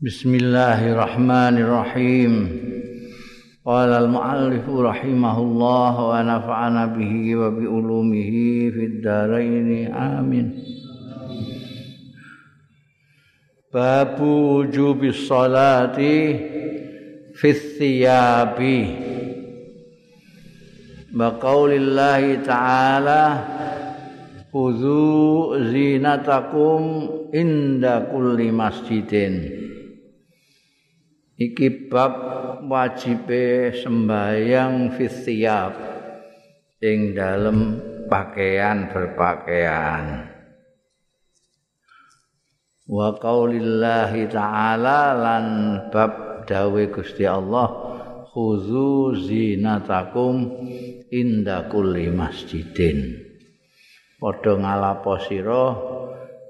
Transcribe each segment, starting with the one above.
Bismillahirrahmanirrahim. Qala al-muallif rahimahullah wa nafa'ana bihi wa bi ulumihi fid dharain amin. Babu wujubis salati fi thiyabi. Baqaulillahi ta'ala Khudhu zinatakum inda kulli masjidin. Iki bab wajibe sembayang fitiyab ing dalem pakaian berpakaian. Wa qaulillahi ta'ala lan bab dawe Gusti Allah khuzu zinatakum inda kulli masjidin. Padha ngalapo sira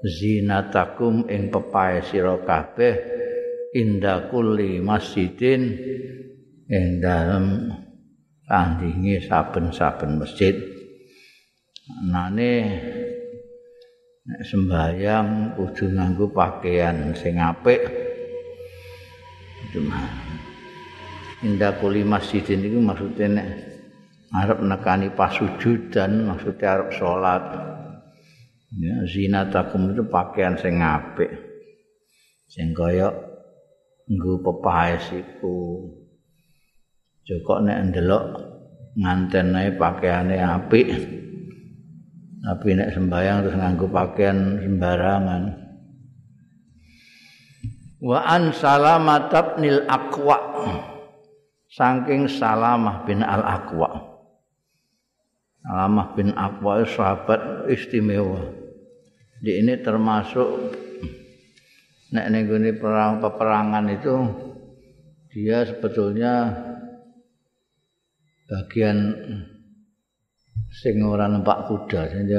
zinatakum ing pepae sira kabeh inda kulli masjidin. Ing dalem tandinge saben-saben masjid. Nane nek sembayang kudu nganggo pakaian sing apik. Cuma inda kulli masjidin itu maksudnya nek arep nekani pas sujud dan maksudnya arep salat ya zinatakum itu pakaian sing apik. Sing kaya nggo pepaes iku. Joko nek ndelok nganten ae pakaiane apik. Tapi nek sembayang terus nganggo pakaian sembarangan. Wa an salamat nil aqwa. Saking salamah bin al aqwa Salamah bin Aqwa sahabat istimewa. Di ini termasuk nek ning perang peperangan itu dia sebetulnya bagian sing ora numpak kuda. Jadi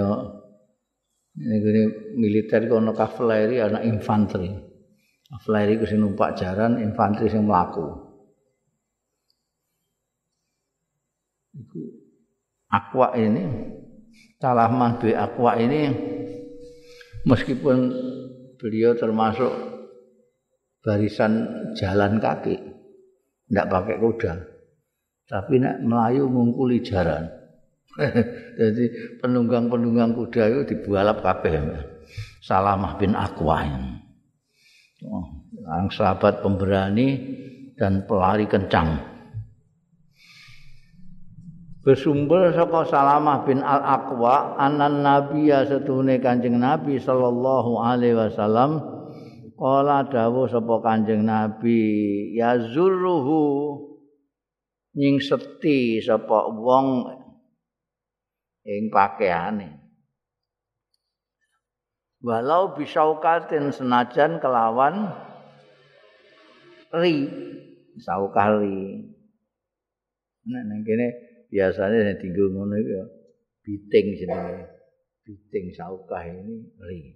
ning militer ana kavaleri ana infanteri. Kavaleri ku sing numpak jaran infanteri sing mlaku. Iku aqua ini Salah bi aqua ini meskipun beliau termasuk barisan jalan kaki tidak pakai kuda. Tapi nak melayu ngungkuli jaran. Jadi penunggang-penunggang kuda itu dibualap kabeh. Salamah bin Aqwa oh, yang sahabat pemberani dan pelari kencang. Bersumber saka Salamah bin Al Aqwa anan nabi ya setune Kanjeng Nabi sallallahu alaihi wasallam kala dawuh sapa Kanjeng Nabi ya zurruhu nying seti sapa wong ing pakaiane. Walau bisaukatin senajan kelawan ri saukali nek nang kene biasanya yang tinggal ngono ya biting jenenge biting saukah ini ri.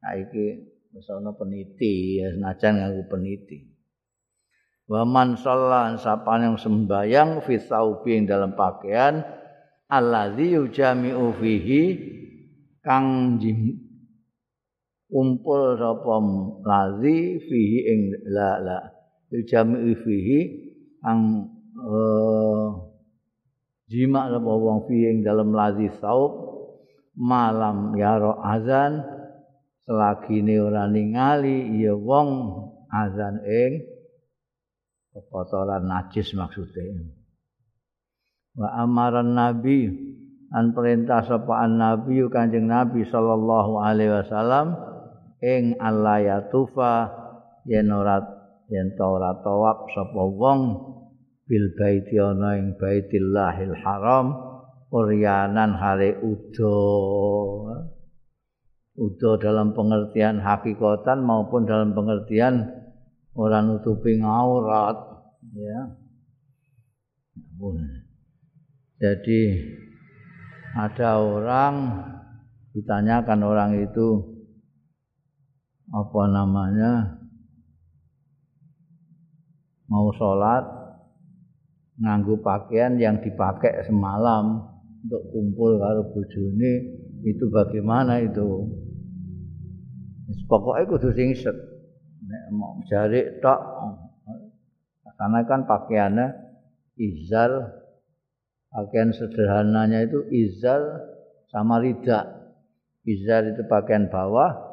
Nah iki misalnya peniti senajan ngaku peniti. Wa man sholat sapa yang sembayang fi saubi dalam pakaian alladzi yujami'u fihi kang jim kumpul sapa lazi fihi ing la la yujami'u fihi kang uh, jima sapa wong fi ing dalem lazi saub malam yaro azan selagi ne ora ningali ya wong azan ing kotoran najis maksudnya wa amaran nabi an perintah sapa nabi kanjeng nabi sallallahu alaihi wasallam ing alayatufa yen ora yen ora tawaf sapa wong bil baiti ana ing baitillahil haram uryanan hale udo udo dalam pengertian hakikatan maupun dalam pengertian orang nutupi aurat ya. Jadi ada orang ditanyakan orang itu apa namanya mau sholat nganggo pakaian yang dipakai semalam untuk kumpul karo bojone itu bagaimana itu pokoknya kudu sing set nek mau jarik tok karena kan pakaiannya izar pakaian sederhananya itu izar sama rida izar itu pakaian bawah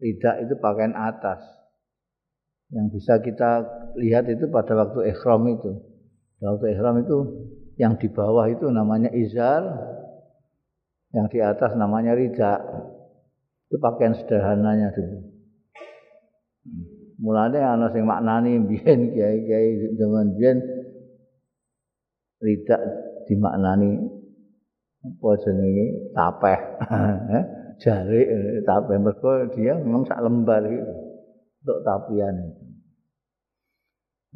rida itu pakaian atas. Yang bisa kita lihat itu pada waktu ikhram itu. Waktu ikhram itu yang di bawah itu namanya izar yang di atas namanya rida itu pakaian sederhananya dulu. Mulanya ana sing maknani biyen kiai-kiai zaman biyen rida dimaknani apa jenenge? Tapeh. Jari tapeh. Mergo dia memang sak lembar gitu untuk tapian itu.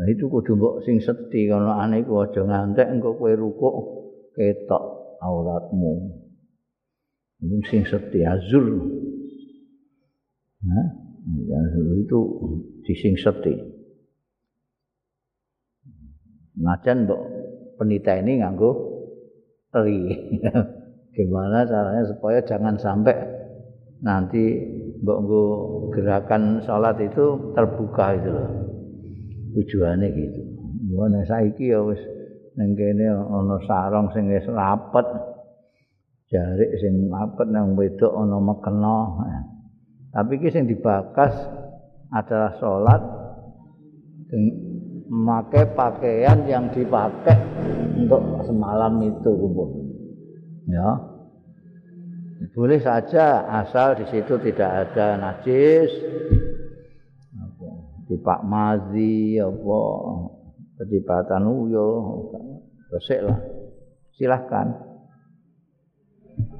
Nah itu kudu mbok sing seti kono ane iku aja ngantek engko kowe rukuk ketok auratmu. Ini sing seti azur nah azur itu disingseti najan mbok penita ini nganggo ri gimana caranya supaya jangan sampai nanti mbok gerakan salat itu terbuka itu loh. Tujuannya gitu. Mana saiki ya wis ning kene ana sarong sing wis rapet. Jarik sing rapet nang wedok ana mekena tapi iki sing dibakas adalah salat memakai pakaian yang dipakai untuk semalam itu ya. Boleh saja asal di situ tidak ada najis. Di Pak Mazi apa? Kedipatan uyo resik lah. Silahkan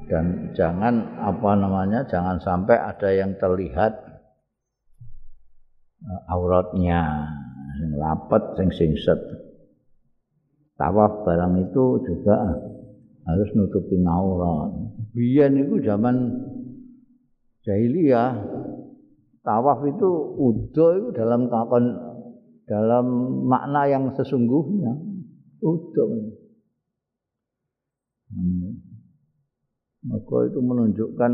dan jangan apa namanya jangan sampai ada yang terlihat uh, auratnya sing rapet sing singset. Tawaf barang itu juga harus nutupi aurat. Biyen itu zaman jahiliyah tawaf itu udo itu dalam kapan dalam makna yang sesungguhnya. Udo maka itu menunjukkan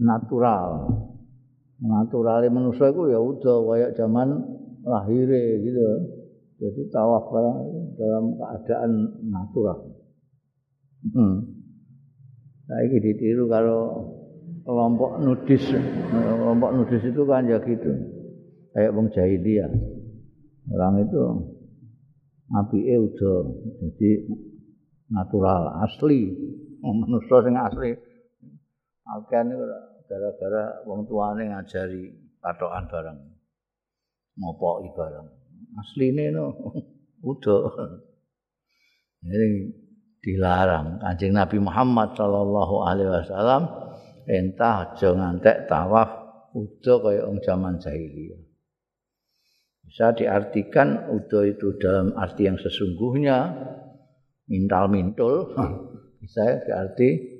natural. Naturalnya manusia itu ya udah kayak zaman lahir gitu. Jadi tawaf dalam keadaan natural. Hmm. nah ini ditiru kalau kelompok nudis. Kelompok nudis itu kan ya gitu. Kayak wong jahiliyah. Orang itu api udah jadi natural asli manusia sing asli. Akan gara-gara wong tuane ngajari patokan barang ngopo barang asline no udah ini dilarang. Kanjeng Nabi Muhammad sallallahu alaihi wasallam entah aja ngantek tawaf udo kaya wong zaman jahiliyah. Bisa diartikan udo itu dalam arti yang sesungguhnya mintal-mintul bisa diarti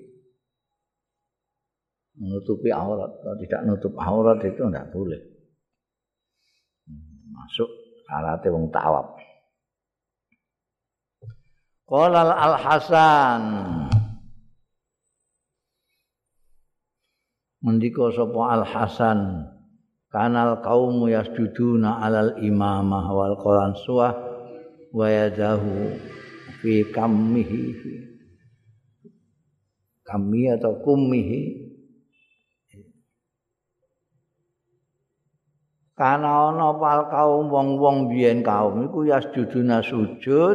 menutupi aurat. Kalau tidak nutup aurat itu tidak boleh. Masuk syaratnya wong tawaf. Qala al-Hasan mendika sapa Al Hasan kanal kaum yasjuduna alal imamah wal Quran suah wa yadahu fi kammihi kami atau kummihi Karena ana pal kaum wong-wong biyen kaum iku yasjuduna sujud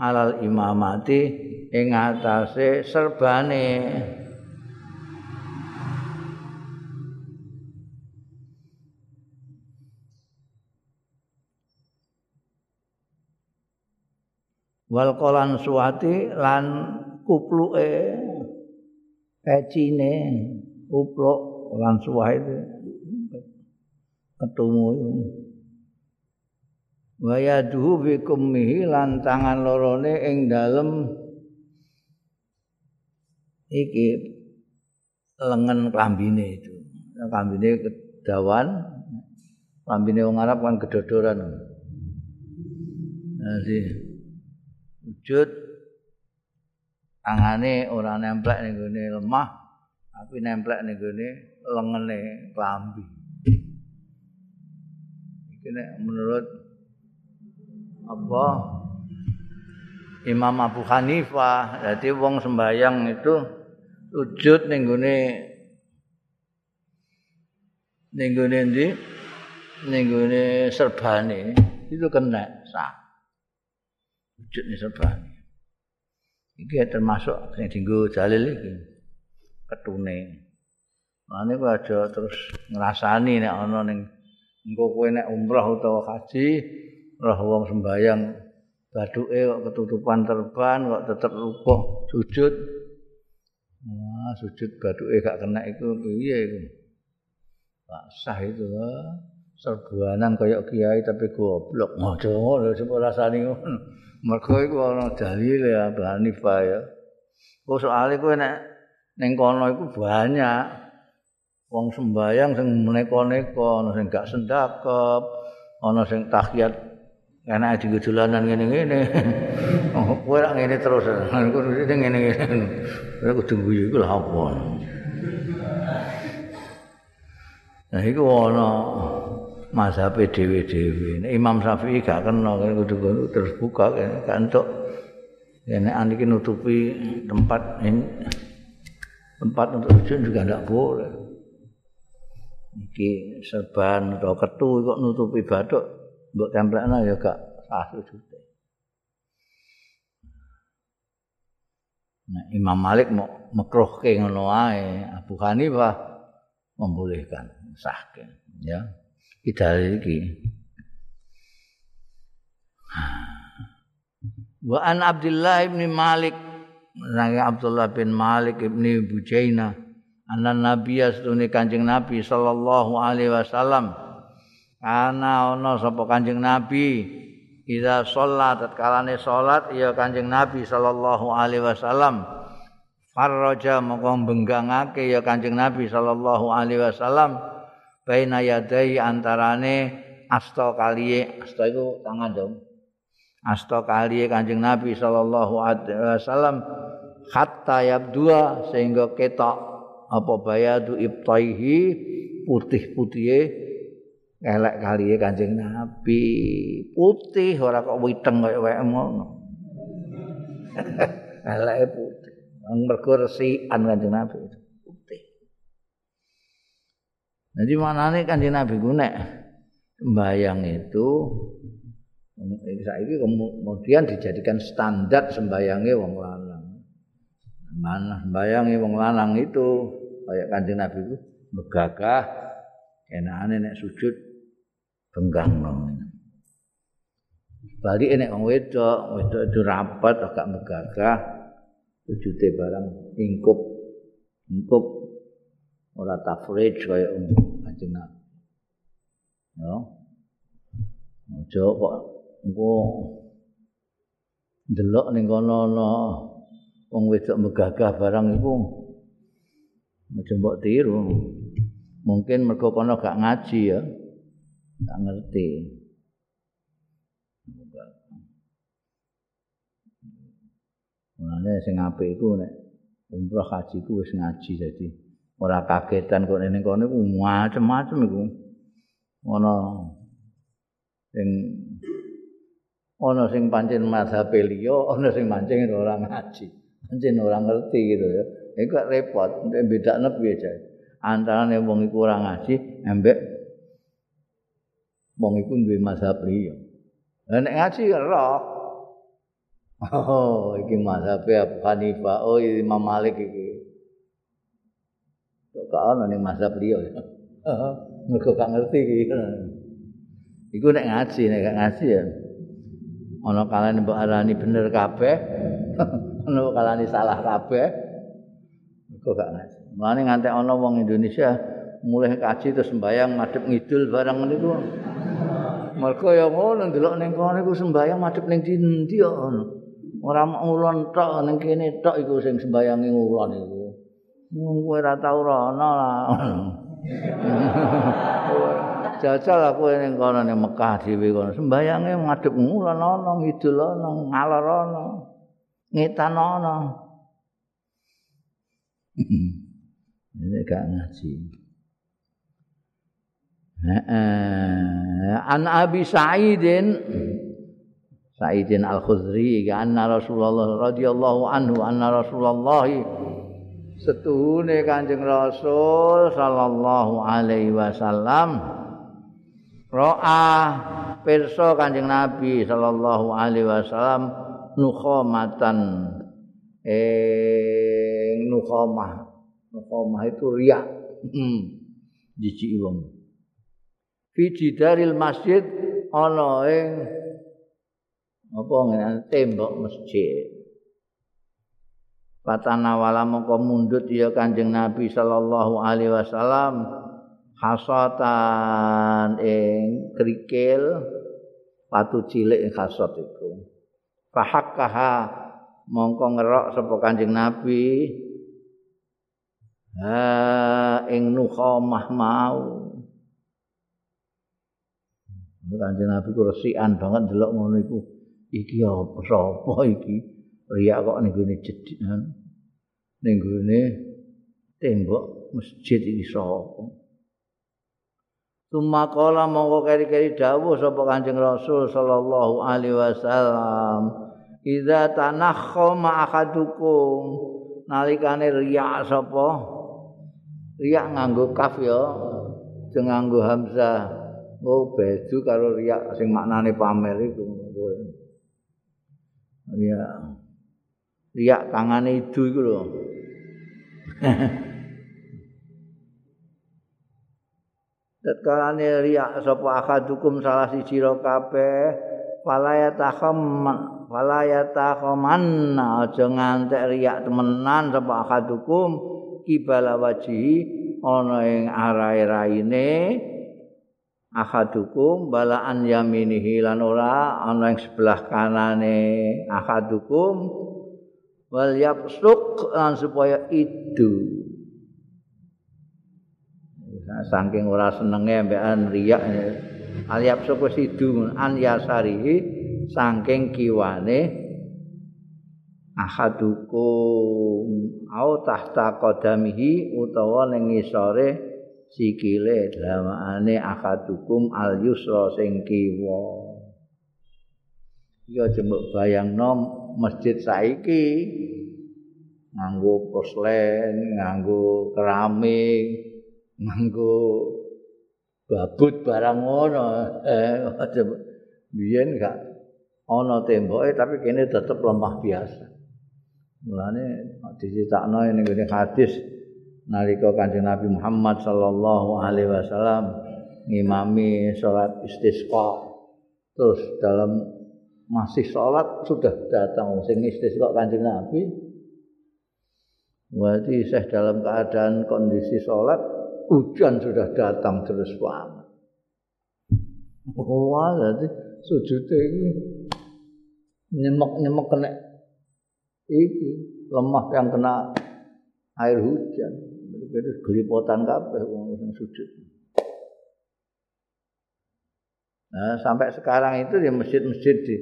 alal imamati ing atase serbane. Wal kolan suwati lan kupluke pecine kupluk lan suwah itu. Ketemu itu. Waya duhu bikummihi lan tangan lorone ing dalem. Iki lengan klambine itu. Klambine kedawan klambine wong Arab kan gedodoran nah, sih. Tangane ora nemplek ning gone lemah tapi nemplek ning gone lengene klambi Kene menurut apa Imam Abu Hanifah, jadi wong sembayang itu sujud ning gone ning gone ndi? Ning gone serbane itu kena sah. Sujud ning serbane. Iki termasuk sing dienggo dalil iki. Ketune. Mane kok aja terus ngrasani nek ana ning engko kowe nek umrah utawa haji roh wong sembayang baduke kok ketutupan terban kok tetep rukuk sujud wah sujud baduke gak kena iku piye iku Pak sah itu serbuanan kaya kiai tapi goblok ngono sing rasane ngono mergo iku ana dalil ya Bani ya kok soalé kowe nek ning kono iku banyak. Wong sembayang sing meneko-neko ana sing gak sendakep ana sing tahiyat enak di dolanan ngene-ngene. Oh kowe rak ngene terus. Aku ngene-ngene. Aku tunggu iku lha apa? Nah, iku ana mazhab dhewe-dhewe. Imam Syafi'i gak kena kudu terus buka kan entuk. Ya nek aniki nutupi tempat ini tempat untuk sujud juga ndak boleh. iki serban atau ketu kok nutupi bathuk mbok templekna ya gak sah sujud. Nah, Imam Malik mau mekruhke ngono ae, Abu Hanifah membolehkan sahke ya. Kita iki. Wa an Abdullah bin Malik Nabi Abdullah bin Malik ibni Bujainah anan nabi astune kanjeng nabi sallallahu alaihi wasallam. Ana ana sapa kanjeng nabi? Ida salat tatkalane salat ya kanjeng nabi sallallahu alaihi wasallam. Farraja moko benggangake ya kanjeng nabi sallallahu alaihi wasallam baina yadai antarane asta kaliye asta iku tangan dong asta kaliye kanjeng nabi sallallahu alaihi wasallam hatta yabdua sehingga ketok apa bayadu ibtaihi putih-putihe elek kali Kanjeng Nabi. Putih ora kok witeng kaya wae ngono. Elek putih. Mergo resikan Kanjeng Nabi. putih Jadi mana nih kanjeng Nabi ku nek sembayang itu saiki kemudian dijadikan standar sembayangnya wong lanang. Mana sembayangnya wong lanang itu kayak kanjeng Nabi itu megagah enakane nek sujud benggang nang. Bali enek wong wedok, wedok itu rapat agak megagah sujude barang ingkup ingkup ora tafrij kaya Nabi. Ya. Aja kok engko ndelok ning kono ana wong wedok megagah barang iku Macam mbok tiru. Mungkin mergo kono gak ngaji ya. Gak ngerti. Mulane sing apik iku nek umroh haji ku wis ngaji dadi ora kagetan kok ning kono iku macem-macem iku. Ono sing ono sing pancen mazhab liya, ono sing pancen ora ngaji. Pancen ora ngerti gitu ya. iku repot nek bedakne piye jae antarane wong iku ora ngaji embek wong iku duwe mazhab liya lah nek ngaji roh oh iki mazhab Abu Hanifah oh Imam Malik iki kok gak ana ning mazhab liya mergo gak ngerti iki iku nek ngaji nek gak ngaji ya ana kalane mbok arani bener kabeh ana kalane salah kabeh kok gak ngaji. Mulane nganti ana wong Indonesia mulai kaji terus sembayang madhep ngidul barang niku. Mergo ya ngono ndelok ning kono iku sembayang madhep ning ndi ya ngono. Ora ngulon tok ning kene tok iku sing sembayange ngulon iku. Kowe ora tau rono lah. Jajal aku ning kono ning Mekah dhewe kono sembayange madhep ngulon ana ngidul ana ngalor ana. Ngetan ana. Ini gak ngaji. An Abi Sa'idin Sa'idin Al-Khudri anna Rasulullah radhiyallahu anhu anna Rasulullah setuhune Kanjeng Rasul sallallahu alaihi wasallam. Ro'a pirsa Kanjeng Nabi sallallahu alaihi wasallam nukhamatan eh nukhamah nukhamah itu riak hmm. jijik wong. Fi jidaril masjid ana ing apa ngene tembok masjid Patana wala mongko mundut ya Kanjeng Nabi sallallahu alaihi wasallam hasatan ing krikil patu cilik ing hasat iku. Fahakkaha mongko ngerok sapa Kanjeng Nabi ha ing nukhamah mau. Kanjeng Nabi ku resikan banget delok ngono iku. Iki apa sapa iki? Riak kok ning gone jedhik ning gone tembok masjid iki sapa? Tumakola mongko keri-keri dawuh sapa Kanjeng Rasul sallallahu alaihi wasallam Idza tanakhama ahadukum. Nalikane riak sapa? Riak nganggo kaf ya sing nganggo hamzah. Oh baju karo riak sing maknane pamer iku. Ya riak tangane idu iku lho. Tetkalane riak sapa akadukum salah siji ro kabeh falaya taham falaya tahaman aja ngantek riak temenan sapa akadukum kibala waji ana ing arahe raine akadukum balaan yaminihi lan ora ana ing sebelah kanane akadukum wal yapsuk lan supaya itu saking ora senenge ambekan riak al yapsuk wis idu an yasarihi saking kiwane ahadukum. Au tahta qadamihi utawa ning ngisore sikile dlamane ahadukum al yusra sing kiwa. Ya jembuk bayangno masjid saiki nganggo porselen, nganggo keramik, nganggo babut barang ngono. Eh, biyen gak ana temboke tapi kene tetep lemah biasa. Mulane dicitakno ning ngene hadis nalika Kanjeng Nabi Muhammad sallallahu alaihi wasallam ngimami salat istisqa terus dalam masih sholat sudah datang. Sing istisqa kanjeng Nabi. Berarti saya dalam keadaan kondisi sholat hujan sudah datang terus banget wah jadi sujudnya ini nyemek-nyemek kena ini lemah yang kena air hujan. Jadi gelipotan kabeh wong sujud. Nah, sampai sekarang itu di masjid-masjid di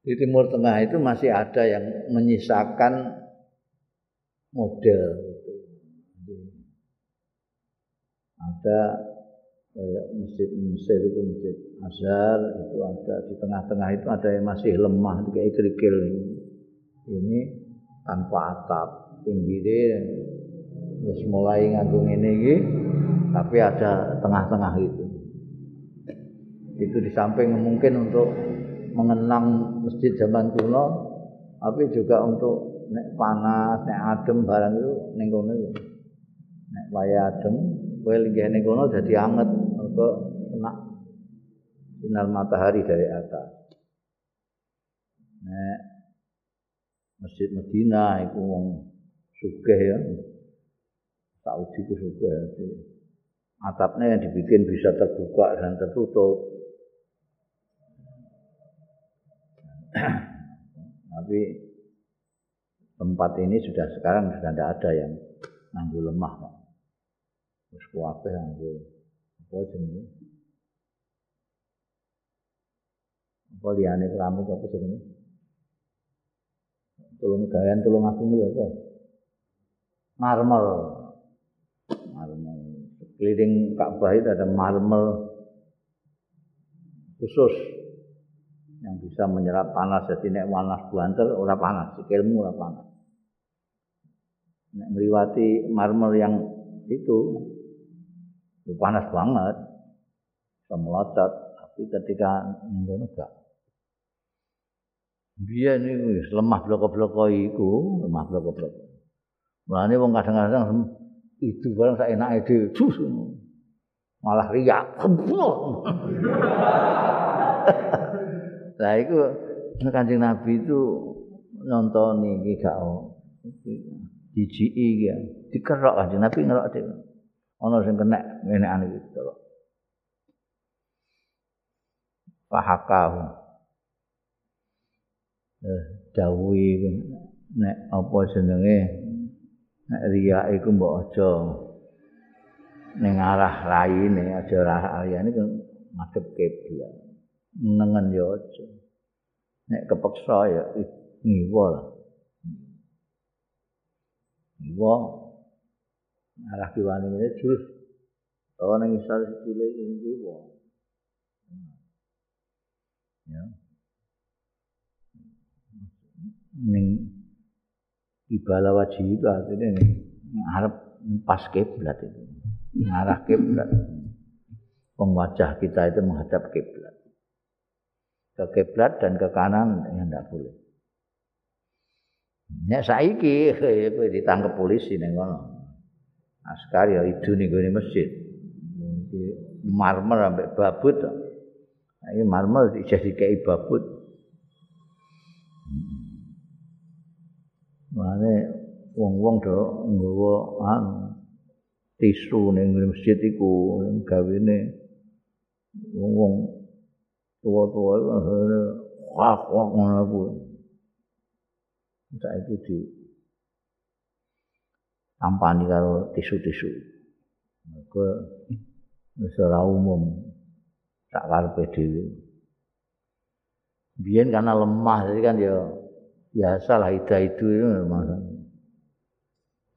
di Timur Tengah itu masih ada yang menyisakan model itu. Ada kayak masjid Mesir itu masjid Azhar itu ada di tengah-tengah itu ada yang masih lemah kayak kerikil ini. ini tanpa atap tinggi deh wis mulai nganggung ini tapi ada tengah-tengah itu itu di samping mungkin untuk mengenang masjid zaman kuno tapi juga untuk nek panas, nek adem barang itu ning kono itu. Nek waya adem, kowe linggih ning kono dadi anget mergo kena sinar matahari dari atas. Nek Masjid Medina iku wong sugih ya. Saudi ku sugih. Atapnya yang dibikin bisa terbuka dan tertutup. Tapi tempat ini sudah sekarang sudah tidak ada yang nganggu lemah, Pak. Terus kuape nganggu apa jenis? Apa liane keramik apa jenis? Tulung gayan tulung aku ini apa? Marmer. Marmer. keliling Ka'bah itu ada marmer khusus yang bisa menyerap panas jadi nek panas banter ora panas. Sikilmu ora panas. Nek meliwati marmer yang itu itu panas banget. Bisa melocot tapi ketika nenggono gak biar ini lemah bloko-bloko iku lemah bloko-bloko. Mulane wong kadang-kadang itu barang saya enak itu malah riak Lah iku Kanjeng Nabi itu nonton iki gak dijiki iki ya. Dikerok Kanjeng Nabi ngerok dhewe. Ana sing kena ngene iki terus. Fahakahu. Eh, dawuhi nek apa jenenge nek riya iku mbok aja ning arah lain aja arah liyane madhep kiblat. Nengen ya aja. Nek kepeksa ya ngiwa lah. Ngiwa. Arah kiwane ini jurus. Tawa nang isar sikile ini ngiwa. Ya. Ning ibala wajib artinya nih harap pas kiblat itu arah kiblat wajah kita itu menghadap kiblat ke kiblat dan ke kanan yang tidak boleh. Nek saiki kowe ditangkap polisi ning ngono. Askar ya idu ning gone masjid. Iki marmer ambek babut. Iki marmer dijadi kayak babut. Mane wong-wong do nggawa anu tisu ning masjid iku gawene wong-wong tua-tua itu akhirnya wak-wak ngono kuwi. Saiki di tampani karo tisu-tisu. Wis ora umum tak karepe dhewe. Biyen karena lemah jadi kan ya biasa lah ida itu itu memang.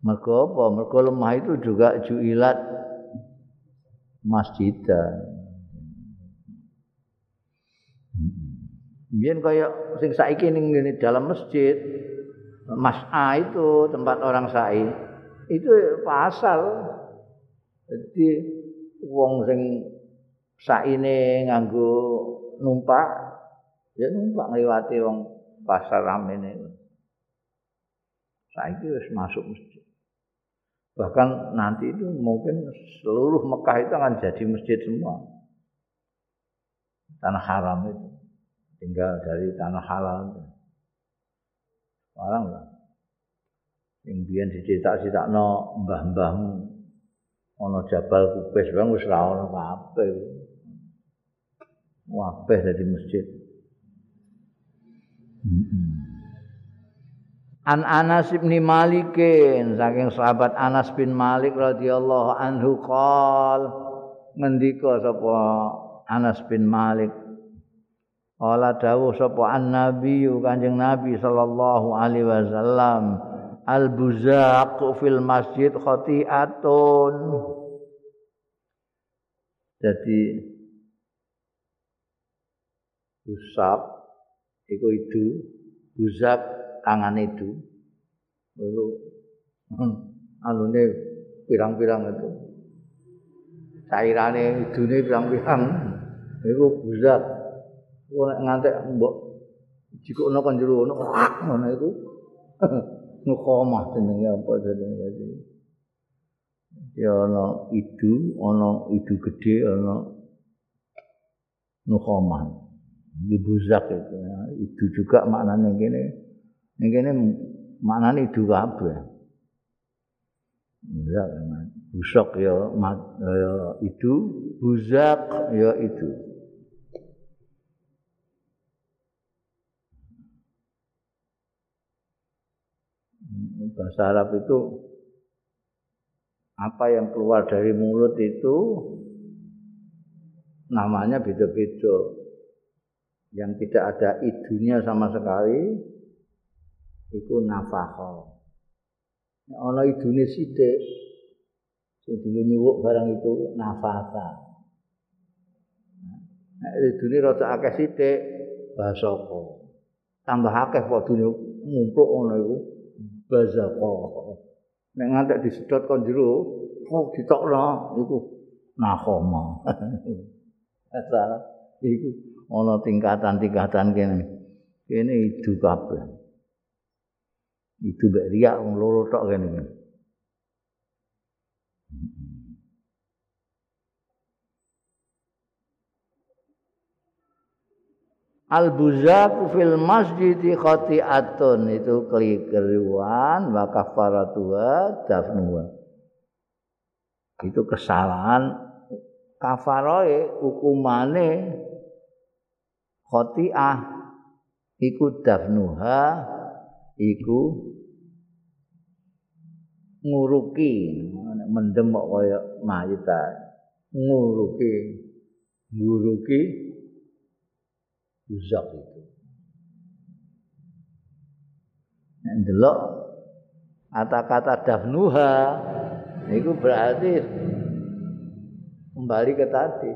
Mergo apa? Mergo lemah itu juga juilat masjidah. Biyen kaya sing saiki ning ngene dalam masjid Mas'a itu tempat orang sa'i itu pasal. Jadi wong sing saine nganggo numpak ya numpak ngliwati wong pasar ramene saiki wis masuk masjid. Bahkan nanti itu mungkin seluruh Mekah itu akan jadi masjid semua. Tanah haram itu tinggal dari tanah halal. Orang lah. Yang biyen dicetak-cetak no mbah-mbahmu. Ono jabal kubes bang wis ra ono apa-apa. Wabeh dari masjid. An Anas bin Malik saking sahabat Anas bin Malik radhiyallahu anhu qol ngendika sapa Anas bin Malik Kala dawuh sapa an-nabi Kanjeng Nabi sallallahu alaihi wasallam al-buzaq fil masjid khati'atun. Jadi busap iku itu buzak tangan itu lalu hmm, anune pirang-pirang itu. Cairane idune pirang-pirang iku buzak Nek ngantek mbok jikono kan jero ngono ngono iku. Nukomah jenenge apa jenenge iki. Ya ana idu, ana idu gedhe, ana nukomah. Di buzak itu. Idu juga maknanya gini. Ini gini maknanya idu kabeh. Buzak ya. Busok ya, ya idu, buzak ya idu. Bahasa Arab itu apa yang keluar dari mulut itu namanya beda-beda. Yang tidak ada idunya sama sekali itu nafkah. Ana idune sithik sing nyuwuk barang itu nafasa nek ridune rada akeh sithik basaka tambah akeh padha ngumpuk ngono iku bazaka nek ngantek disedot kon jero kok ditokno iku. Nakoma. Iku ana tingkatan-tingkatan kene. Kene idu kabeh. Itu mbek riak wong loro tok kene Al buzaku fil masjid khati'atun. Itu kelikeruan wa kafaratuha dafnuha. Itu kesalahan kafaroe hukumane khati'ah. Iku dafnuha iku nguruki. Mendem kok kaya mayit nguruki nguruki uzak itu. Nek delok kata-kata dafnuha itu berarti kembali ke tadi.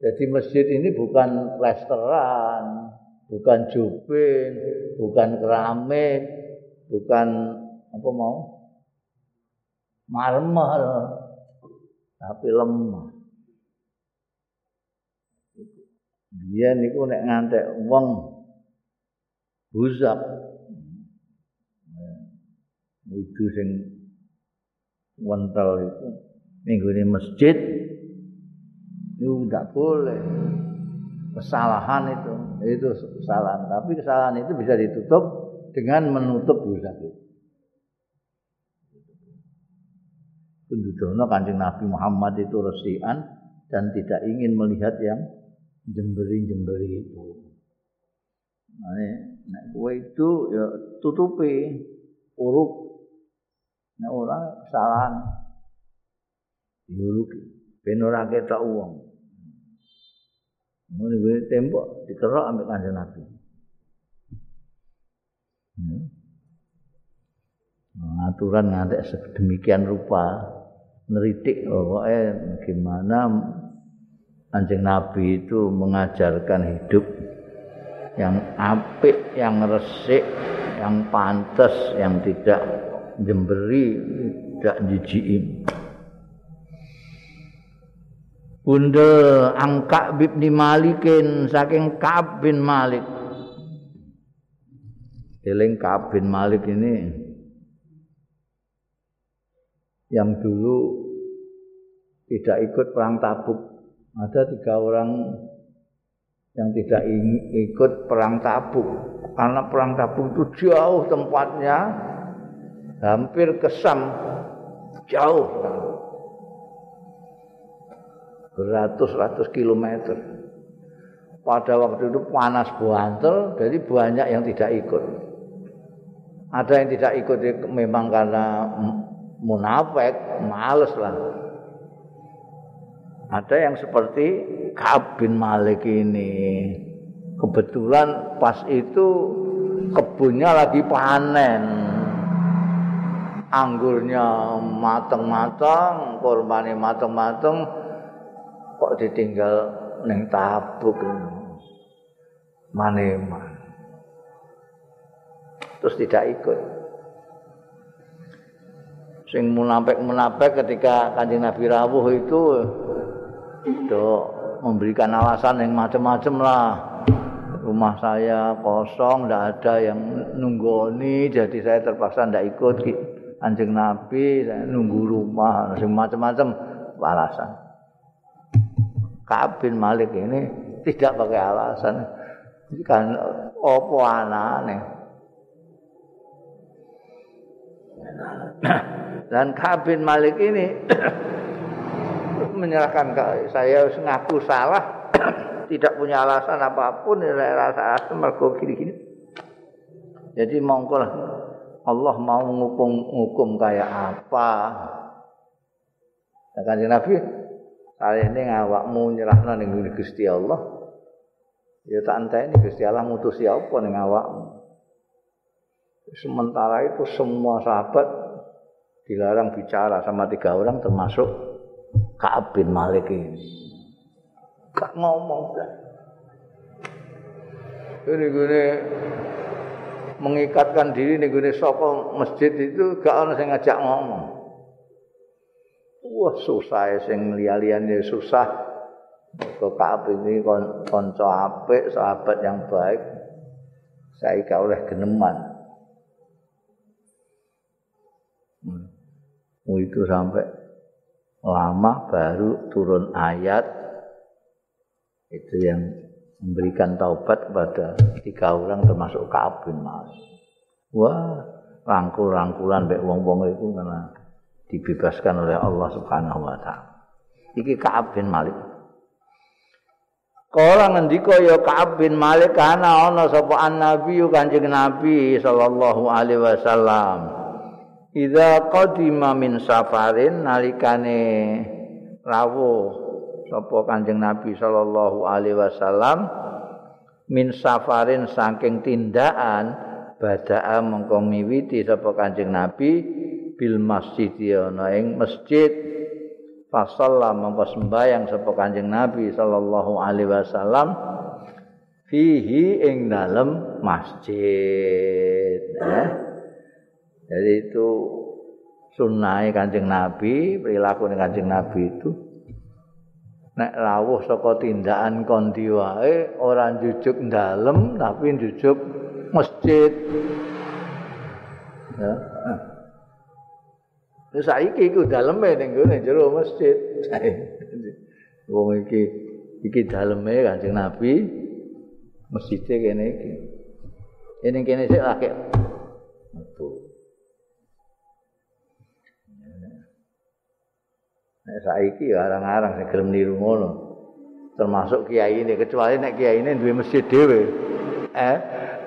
Jadi masjid ini bukan plesteran bukan jubin bukan keramik bukan apa mau? Marmer. Tapi lemah dia niku nek ngantek wong buzak itu sing wontel itu minggu masjid itu tidak boleh. Kesalahan itu itu kesalahan. Tapi kesalahan itu bisa ditutup dengan menutup buzak itu. Kancing Nabi Muhammad itu resian dan tidak ingin melihat yang jemberi-jemberi itu. Nah, nek kue itu ya tutupi uruk. Nek orang kesalahan diuruk. Ora ketok wong. Mun iki tembok dikerok ambek kanjeng Nabi. Ya. Nah, ngantek sedemikian rupa neritik pokoknya gimana anjing Nabi itu mengajarkan hidup yang apik, yang resik, yang pantas, yang tidak jemberi, tidak jijiin. Bunda angka bibni Malikin saking Ka'ab bin Malik. Eling Ka'ab bin Malik ini yang dulu tidak ikut perang tabuk. Ada tiga orang yang tidak ikut perang tabuk. Karena perang tabuk itu jauh tempatnya, hampir kesam, jauh. Beratus-ratus kilometer. Pada waktu itu panas buantel, jadi banyak yang tidak ikut. Ada yang tidak ikut memang karena munafik, males lah. Ada yang seperti Ka'ab bin Malik ini. Kebetulan pas itu kebunnya lagi panen. Anggurnya mateng-mateng, korbannya mateng-mateng, kok ditinggal neng tabuk. Maneman. Terus tidak ikut. Sing munafik-munafik ketika kanjeng Nabi rawuh itu itu memberikan alasan yang macam-macam lah. Rumah saya kosong tidak ada yang nunggoni jadi saya terpaksa tidak ikut anjing nabi. Saya nunggu rumah macam-macam alasan. Kabin Malik ini tidak pakai alasan. Kan opo anane? Dan Kabin Malik ini menyerahkan saya ngaku salah tidak punya alasan apa pun saya rasa rasa mergo gini-gini. Jadi mongko Allah mau ngukum ngukum kayak apa? Nah, Nabi kali ini ngawakmu nyerahno ning Gusti Allah. Ya tak enteni Gusti Allah mutusi apa ning awakmu. Sementara itu semua sahabat dilarang bicara sama tiga orang termasuk Ka'ab bin Malik ini. Gak ngomong. Ini gue mengikatkan diri nih gue soko masjid itu gak ada yang ngajak ngomong. Wah susah ya sing lialian ya susah. Ke Kaab ini konco apik, sahabat yang baik. Saya gak oleh geneman. Hmm. Itu sampai lama baru turun ayat itu yang memberikan taubat kepada tiga orang termasuk Ka'ab bin Malik. Wah, rangkul-rangkulan baik wong-wong itu karena dibebaskan oleh Allah Subhanahu wa taala. Iki Ka'ab bin Malik. Kala ngendika ya Ka'ab bin Malik kana ana sapa an-nabi Kanjeng Nabi sallallahu alaihi wasallam. Idza qadima min safarin nalikane rawuh sapa Kanjeng Nabi sallallahu alaihi wasallam min safarin saking tindakan badaa mengko miwiti sapa Kanjeng Nabi bil masjid ana ing masjid fasalla mengko sembayang sapa Kanjeng Nabi sallallahu alaihi wasallam fihi ing dalem masjid eh? Jadi itu sunnah Kanjeng Nabi perilaku Kanjeng Nabi itu nek rawuh saka tindakan kondi wae ora jujuk dalem tapi jujuk masjid ya Wis saiki iku daleme ning gone jero masjid. Wong iki iki daleme Kanjeng Nabi masjide kene iki. Ini kene sik lagi. Nek saiki arang-arang sing gelem niru ngono. Termasuk kiai ini kecuali nek kiai ini duwe masjid dhewe. Eh,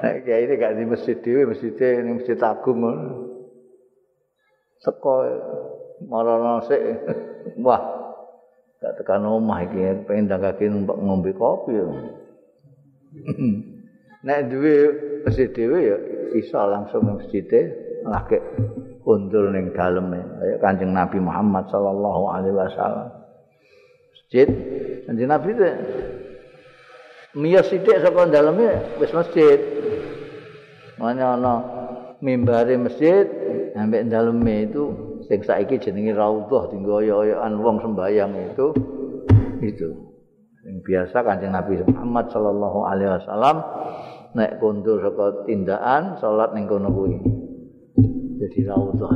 nek kiai ini gak di masjid dhewe, masjid ning masjid agung ngono. Seko marono sik. Wah. Gak tekan omah iki pengen dagake numpak ngombe kopi. nek duwe masjid dhewe ya iso langsung masjid lagi kundur ning daleme kaya Kanjeng Nabi Muhammad sallallahu alaihi wasallam. Masjid Kanjeng Nabi itu miyos sithik saka daleme wis masjid. Mana ana mimbare masjid ambek daleme itu sing saiki jenenge raudhah dinggo oyo-oyoan wong sembayang itu itu. Yang biasa Kanjeng Nabi Muhammad sallallahu alaihi wasallam nek kundur saka tindakan salat ning kono kuwi. Jadi raudhah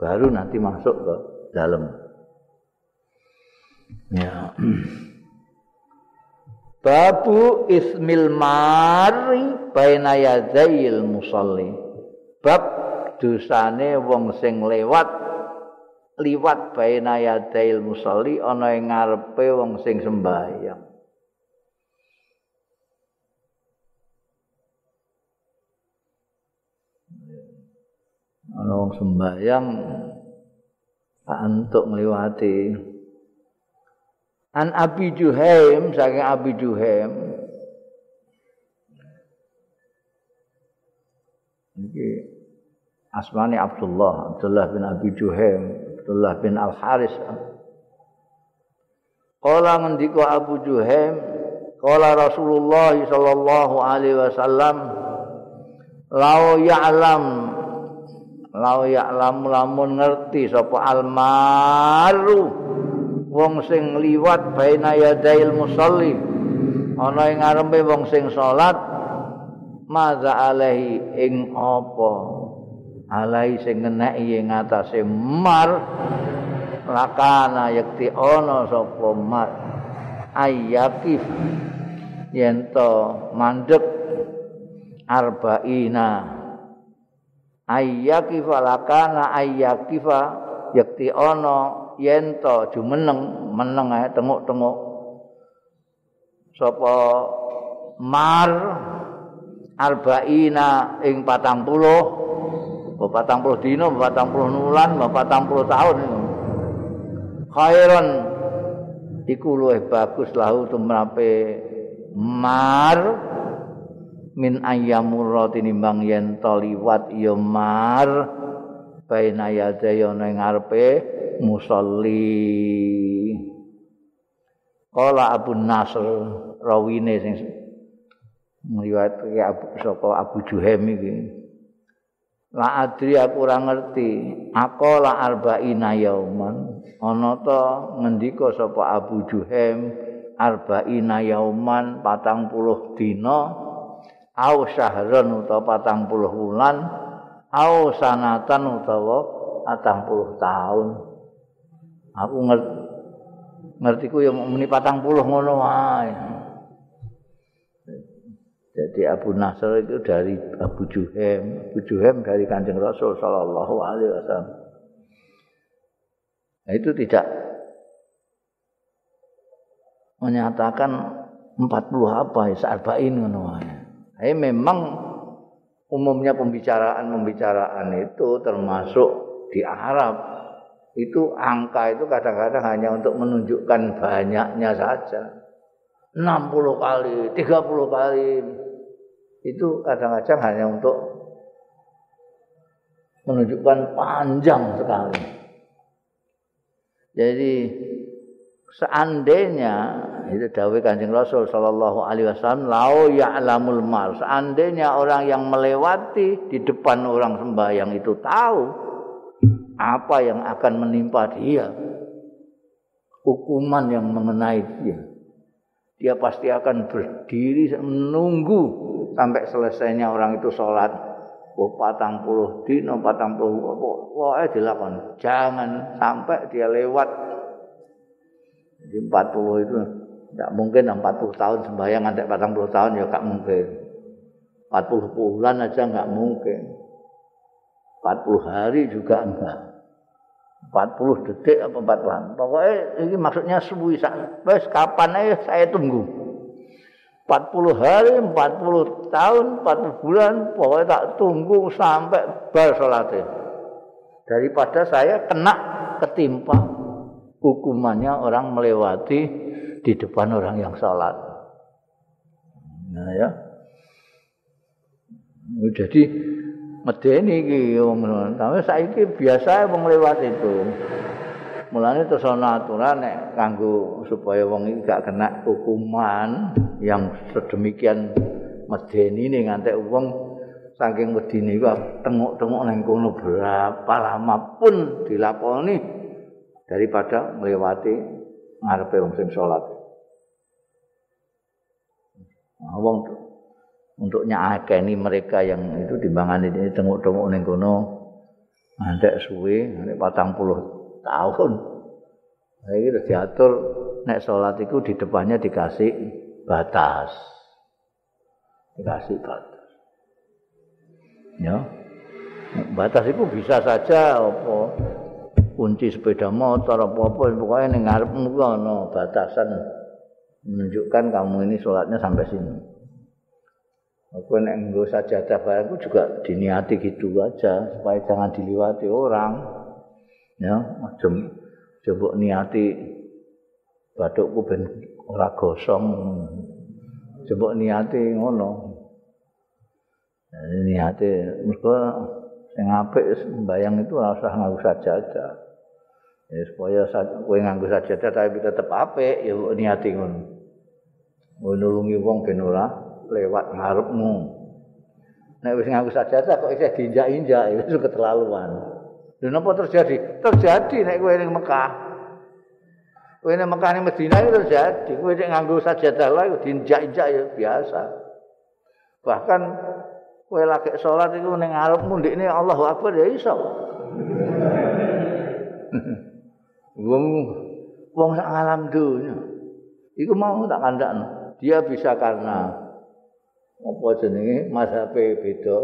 baru nanti masuk ke dalam. Ya. Babu ismil mari baina yadail musalli. Bab dosane wong sing lewat liwat baina yadail musalli ana ing ngarepe wong sing sembahyang ana wong sembahyang antuk ngliwati an abi juhaim saking abi juhaim. Iki asmane Abdullah Abdullah bin Abi Juhaim Abdullah bin Al Haris Kala ngendika Abu Juhaim Kala Rasulullah sallallahu alaihi wasallam Lau ya'lam lau ya lamun ngerti sapa almaru. Wong sing liwat baina yadail musalli ana ing ngarepe wong sing salat maza alaihi ing apa? Alai sing ngeneki ing atase mar lakana yakti ana sapa mar? Ayyakif yen to mandek arba'ina ayyakifa lakana ayyakifa yakti ana yen to jumeneng meneng ae tenguk-tenguk. Sapa mar arbaina ing 40 apa 40 dina 40 nulan 40 tahun khairan iku luwih bagus lahu tumrape mar min ayyamur tinimbang yen to liwat ya mar baina yadaya ning ngarepe musolli Kala Abu Nasr rawine sing ngriwayatke Abu saka Abu Juhaim iki. La adri aku ora ngerti, aqala arba'ina yauman. Ana ta ngendika sapa Abu Juhaim arba'ina yauman 40 dina au syahron utawa 40 wulan au sanatan utawa 40 tahun. Aku ngerti ku ya muni patang puluh ngono wae. Jadi Abu Nasr itu dari Abu Juhem, Abu Juhem dari Kanjeng Rasul Shallallahu Alaihi Wasallam. Nah, itu tidak menyatakan 40 apa ya sa'arbain ngono wae. Nah, memang umumnya pembicaraan-pembicaraan itu termasuk di Arab itu angka itu kadang-kadang hanya untuk menunjukkan banyaknya saja. 60 kali, 30 kali. Itu kadang-kadang hanya untuk menunjukkan panjang sekali. Jadi seandainya itu dawai Kanjeng Rasul sallallahu alaihi wasallam lau ya'lamul mal. Seandainya orang yang melewati di depan orang sembahyang itu tahu apa yang akan menimpa dia hukuman yang mengenai dia dia pasti akan berdiri menunggu sampai selesainya orang itu sholat. Oh, patang puluh dino patang puluh wah eh dilakukan. Jangan sampai dia lewat. Jadi empat puluh itu tidak mungkin empat puluh tahun sembahyang patang puluh tahun ya gak mungkin empat puluh bulan aja nggak mungkin 40 hari juga enggak. 40 detik apa 40 Pokoknya ini maksudnya subuh Wes kapan aja saya tunggu. 40 hari, 40 tahun, 40 bulan, pokoknya tak tunggu sampai bar. Daripada saya kena ketimpa hukumannya orang melewati di depan orang yang sholat. Nah ya. Jadi medeni iki ngono. Tapi saiki biasa wong lewat itu. Mulane terus ana aturan nek kanggo supaya wong iki gak kena hukuman yang sedemikian medeni ning ngantek wong saking medine iku tengok-tengok nang kono berapa lama pun dilakoni daripada melewati ngarepe wong sing salat. Wong untuk nyakeni mereka yang itu dimbangan ini tengok-tengok ning kono ngantek suwe nek 40 tahun. Nah, iki diatur nek salat iku di depannya dikasih batas. Dikasih batas. Ya. Batas itu bisa saja apa kunci sepeda motor apa-apa pokoknya ning ngarepmu ana batasan menunjukkan kamu ini sholatnya sampai sini. Aku nek nggo sajadah barangku juga diniati gitu aja supaya jangan diliwati orang. Ya, macam coba niati batukku ben ora gosong. Coba niati ngono. Nah, niati mergo sing apik sembayang itu ora usah nganggo sajadah. Ya supaya kowe nganggo sajadah tapi tetep apik ya niati ngono. Nulungi wong ben ora lewat ngarepmu. Nek wis ngaku sajadah kok isih diinjak-injak itu keterlaluan. Lha napa terjadi? Terjadi nek kowe ning Mekah. Kowe ning Mekah ning Madinah itu terjadi. Kowe nek nganggo sajadah lha diinjak-injak ya biasa. Bahkan kowe lagi salat iku ning ngarepmu ndekne Allahu Akbar ya iso. Wong wong sak alam dunya. Iku mau tak kandakno. Dia bisa karena apa jenenge? Mazhabe beda.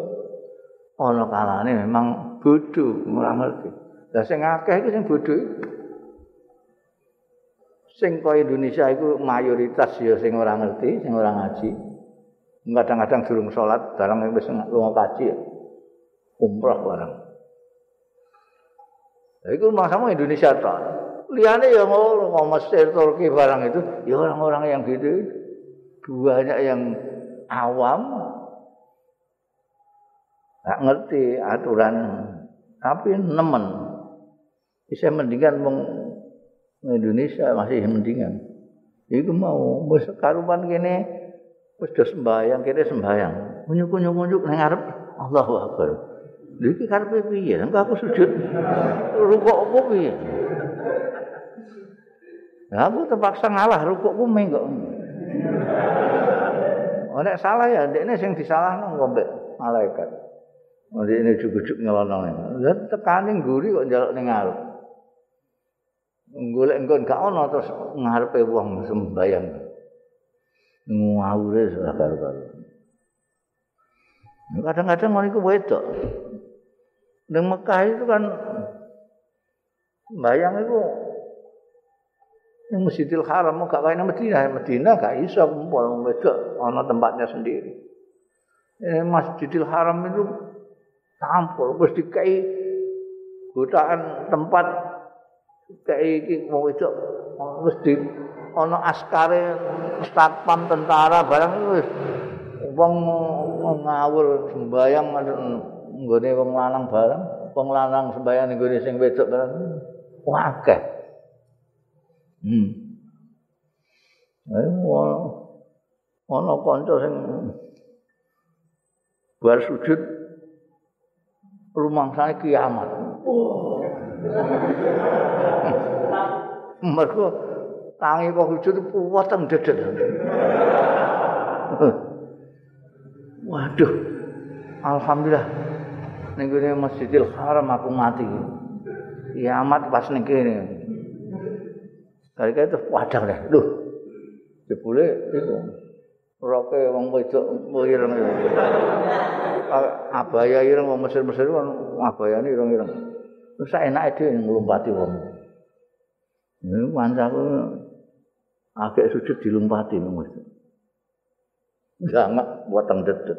Ana kalane memang bodho ora ngerti. Lah sing akeh iku sing bodho sing kaya Indonesia iku mayoritas ya sing ora ngerti sing ora ngaji. Kadang-kadang durung salat barang wis lunga kaji umrah barang Lah iku masamu Indonesia to. Liyane ya mau Mesir, Turki barang itu ya orang-orang yang gitu. Banyak yang awam. Nggak ngerti aturan. Tapi nemen. Bisa mendingan wong Indonesia masih mendingan. Iku mau wis karupan kene wis do sembahyang kene sembahyang. Nyuk-nyuk-nyuk nang ngarep. Allahu akbar. Lha iki karepe piye? Engko aku sujud. Rukuk apa piye? Nah, aku terpaksa ngalah rukukku meng kok. Oh, nek salah ya, ndekne sing disalahno ngombe malaikat. Oh, ini cukup-cukup ngelono ini. Ya kok jaluk ning ngarep. Golek engko gak ono terus ngarepe wong sembayang. Ngawure salah karo-karo. Kadang-kadang ngono iku wedok. Ning Mekah itu kan bayang itu Yang Masjidil Haram mau gak kaya Medina, Medina gak iso kumpul wedok ana tempatnya sendiri. Ini Masjidil Haram itu tampul wis dikai gotaan tempat iki mau wedok wis di ana askare satpam tentara barang wis wong ngawur sembayang nggone wong lanang barang wong lanang sembayang nggone sing wedok barang. Akeh Hmm. Ayo ana kanca sing bar sujud rumangsane kiamat. Oh. Mergo tangi kok sujud puweteng dedet. Waduh. Alhamdulillah. Ning Masjidil Haram aku mati. Kiamat pas ning kene. Kali itu padang deh. Duh. Jebule iku. Roke wong wedok ireng. Abaya ireng wong Mesir-Mesir kan abayane ireng-ireng. Terus sak enake dhewe nglumpati wong. Ini wancaku agak sujud dilumpati nang wis. Jangan buat teng dedet.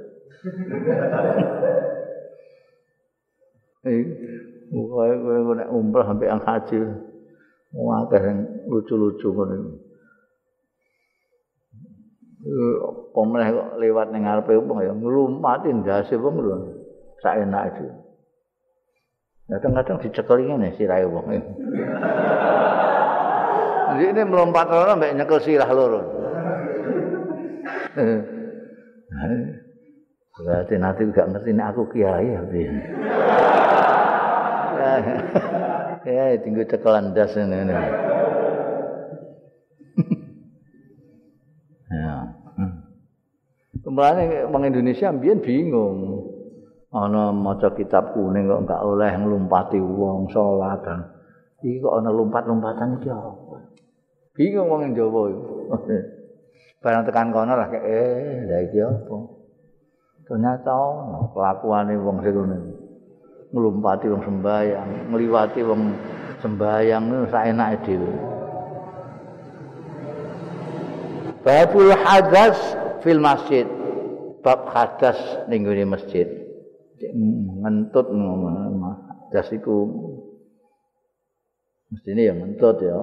Eh, kowe kowe nek umrah sampai ang haji. Wah, yang lucu-lucu ngono. Pemenah kok lewat ning ngarepe wong ya nglumpati ndase wong lho. Sak enak itu. Kadang-kadang dicekel ngene sirahe wong. Jadi ini melompat loro mbek nyekel sirah loro. Berarti nanti gak ngerti nek aku kiai ya. ya tinggal cekelan das ini. ini. ya. Kembali orang Indonesia ambien bingung. Ana maca kitab kuning kok enggak oleh nglumpati wong salat. Iki kok ana lompat-lompatan iki apa? Bingung wong Jawa iku. Barang tekan kono lah eh lha iki apa? Ternyata ana kelakuane wong sing ngono. Nglumpati wong sembayang, ngliwati wong sembayang niku saenake dhewe. Babul hadas fil masjid. Bab hadas ning masjid. Ngentut hadas iku mestine ya ngentut ya.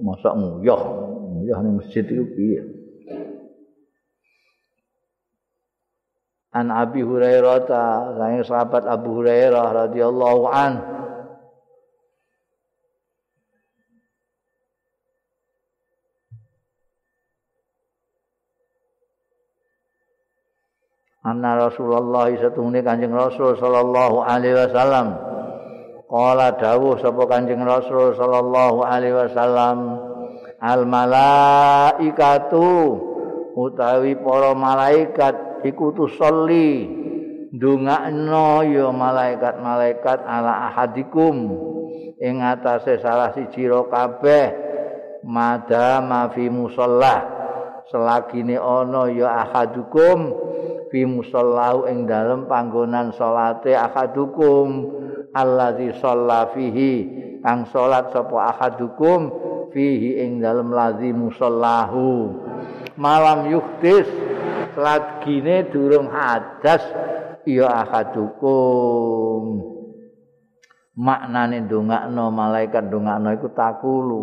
Mosok nguyah, nguyah ning masjid iku piye? An Abi Hurairah ta, sang sahabat Abu Hurairah radhiyallahu an. Anna Rasulullah satune Kanjeng Rasul sallallahu alaihi wasallam. Qala dawuh sapa Kanjeng Rasul sallallahu alaihi wasallam, al malaikatu utawi para malaikat iku tusolli ndongakno ya malaikat-malaikat ala ahadikum. Ing atase salah siji ro kabeh. Madama fi musalla selagine ana ya ahadukum. Fi musallahu ing dalem panggonan salate ahadukum. Allazi shalla fihi. Kang salat sapa ahadukum. Fihi ing dalem lazi musallahu. Malam yuhtis lagine durung hadas ya akadukum maknane ndongakno malaikat ndongakno iku takulu.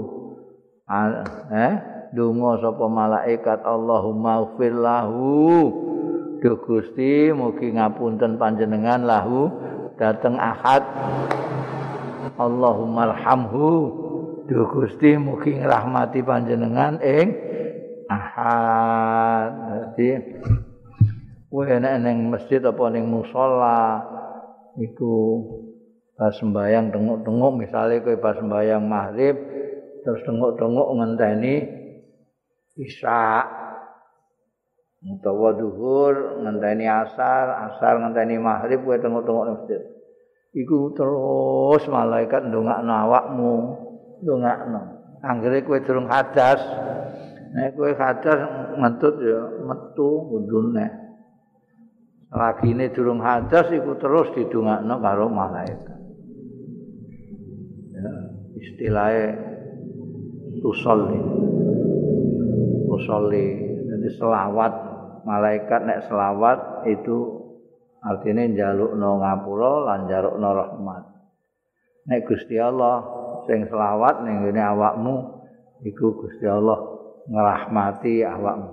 Eh donga sapa malaikat? Allahumma ighfir lahu. Duh Gusti mugi ngapunten panjenengan lahu dateng ahad. Allahumma arhamhu. Duh Gusti mugi ngrahmati panjenengan ing ahad. Dadi kowe nek ning masjid apa ning musala iku pas sembayang tengok-tengok misalnya kowe pas sembayang maghrib terus tengok-tengok ngenteni isya utawa duhur ngenteni asar asar ngenteni maghrib kowe tengok-tengok ning masjid. Iku terus malaikat ndongakno awakmu ndongakno. Anggere kowe durung hadas nek kowe hadas ngentut ya metu ngundune lagine durung hadas iku terus didongakno karo malaikat. Ya istilahnya tusolli. Tusolli jadi selawat. Malaikat nek selawat itu artinya njalukno ngapura lan njalukno rahmat. Nek Gusti Allah sing selawat ning awakmu iku Gusti Allah ngrahmati awakmu.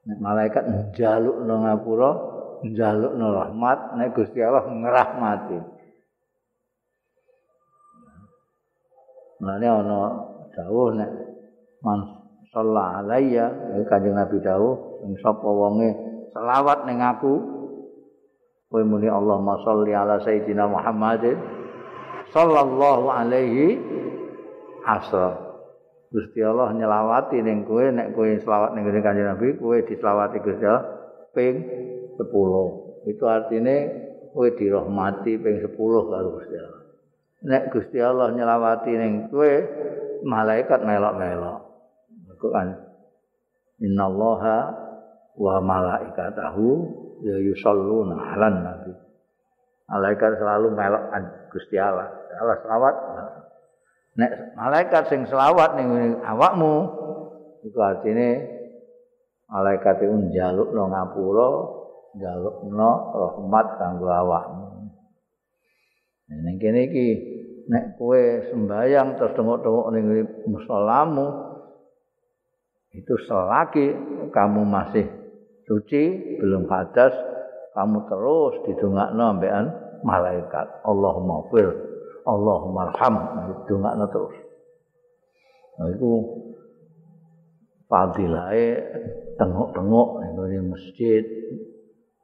Nek malaikat njalukno ngapura njalukno rahmat nek Gusti Allah ngrahmati. Mulane ana dawuh nek man sallallahu alaiya kanjeng Nabi dawuh sing sapa wonge selawat ning aku? Kowe muni Allahumma sholli ala sayyidina Muhammadin sallallahu alaihi asra Gusti Allah nyelawati ning kowe nek kowe selawat ning kanjeng Nabi kowe diselawati Gusti Allah ping 10 itu artinya kowe dirahmati ping 10 karo Gusti Allah. Nek Gusti Allah nyelawati ning kowe malaikat melok-melok. Iku kan innallaha wa malaikatahu ya yusalluna 'alan nabi. Malaikat selalu melok Gusti Allah. Allah selawat nek malaikat sing selawat ning awakmu iku artine malaikat iku njalukno ngapura njalukno rahmat kanggo awakmu. Ning kene iki nek kowe sembayang terus tengok-tengok ning musalamu itu selagi kamu masih suci belum hadas kamu terus didongakno ambekan malaikat. Allahumma fir Allahumma arham. Didongakno terus. Nah itu fadilahe tengok-tengok ning masjid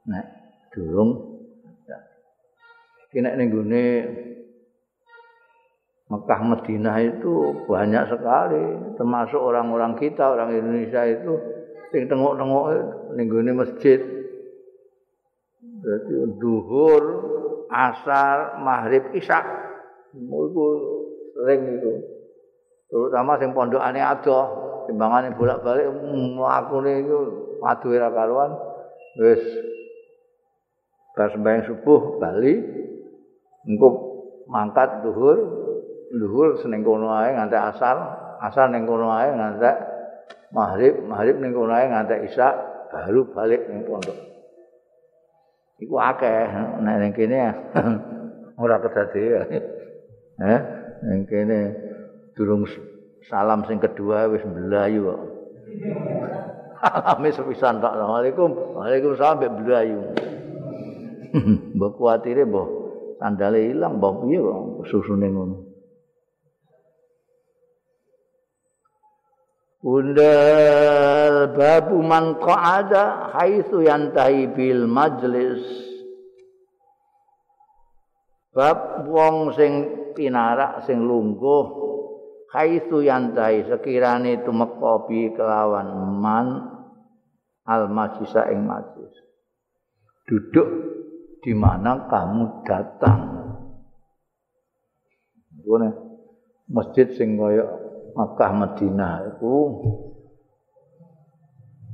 nek durung. Kena ning gune Mekah Madinah itu banyak sekali termasuk orang-orang kita orang Indonesia itu sing tengok-tengok ning gune masjid. Berarti duhur asar maghrib isya itu sering itu terutama sing pondokane ada timbangane bolak-balik mlakune iku adu ora karuan. Wis. Pas sembahyang subuh bali. Engko mangkat zuhur zuhur seneng kono ae nganti asar asar ning kono ae nganti maghrib maghrib ning kono ae nganti isya baru balik ning pondok. Iku akeh nek ning kene ora kedadian eh ning kene durung salam sing kedua wis mblayu kok. Alami sepisan tak Assalamualaikum. Waalaikumsalam Mbak Belayu Mbak kuatire mbak sandale ilang mbok piye kok susune ngono. Bunda babu man qa'ada haitsu yantahi bil majlis. Bab wong sing pinarak sing lungguh. Haitsu yantahi sekirane tumeka bi kelawan man al majlisa ing majlis. Duduk di mana kamu datang. Ini masjid sing kaya Makkah Madinah itu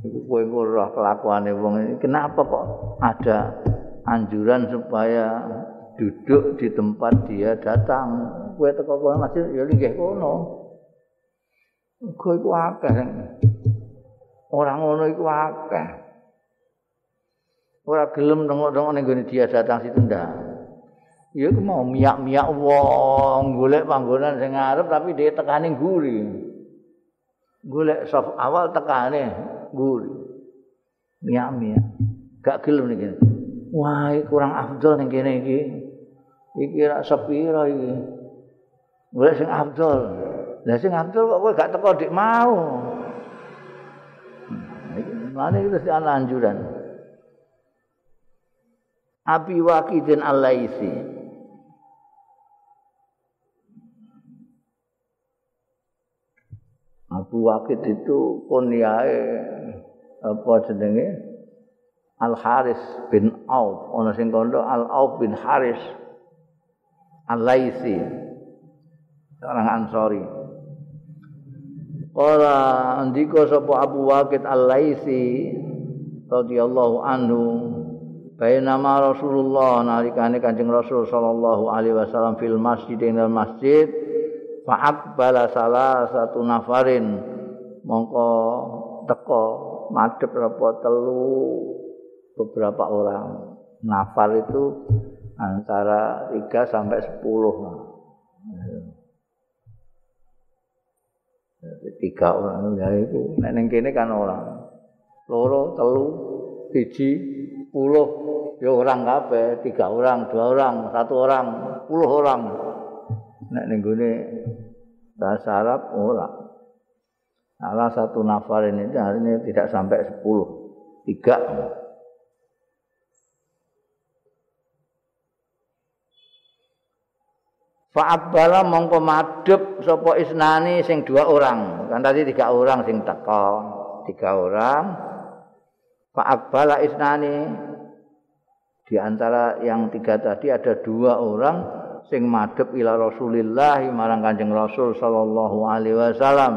itu kowe ora kelakuane wong. Kenapa kok ada anjuran supaya duduk di tempat dia datang kowe teko kono masjid ya linggih kono kowe iku akeh orang ngono iku akeh ora gelem nengok-nengok ning gone dia datang situ ndak. Ya mau miak-miak wong golek panggonan sing ngarep tapi dia tekane guri. Golek sop awal tekane guri. Miak-miak. Gak gelem ning wah kurang afdol ning kene iki iki ra sepira iki? Golek sing afdol lah sing afdol kok kowe gak teko dik mau? Mana itu si anjuran. Abi Waqidin Al-Laisi. Abu Waqid itu kunyae apa jenenge? Al Haris bin Auf. Ana sing kandha Al Auf bin Haris Al Laisi orang Ansori. Kala andika sapa Abu Waqid Al Laisi radhiyallahu anhu Bainama Rasulullah nalikane Kanjeng Rasul sallallahu alaihi wasallam fil masjid ing masjid fa'at bala salah satu nafarin. Mongko teko madhep apa telu beberapa orang. Nafar itu antara 3 sampai 10 tiga orang. Ya itu nek kene kan orang loro telu biji puluh. Ya orang kabeh. Tiga orang dua orang satu orang puluh orang. Nek ning gone bahasa Arab ora. Salah satu nafar ini artinya tidak sampai sepuluh. Tiga Fa'abbala mongko madhep sapa isnani sing dua orang. Kan tadi tiga orang sing teko. Tiga orang. Fa'abbala isnani di antara yang tiga tadi ada dua orang sing madhep ila Rasulillah marang Kanjeng Rasul sallallahu alaihi wasallam.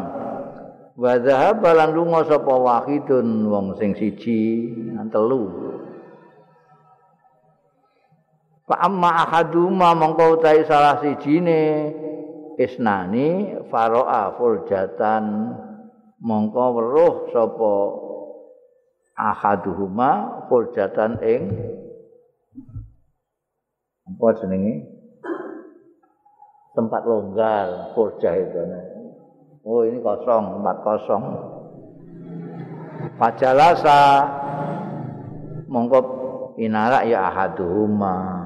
Wa dhahaba lan lunga sapa wahidun wong sing siji telu. Fa amma ahaduma mongko utahe salah sijine. Isnani faro'a furjatan mongko weruh sapa ahaduhuma furjatan ing apa jenenge? Tempat longgar furja itu. Oh ini kosong tempat kosong. Fajalasa mongko inara ya ahaduhuma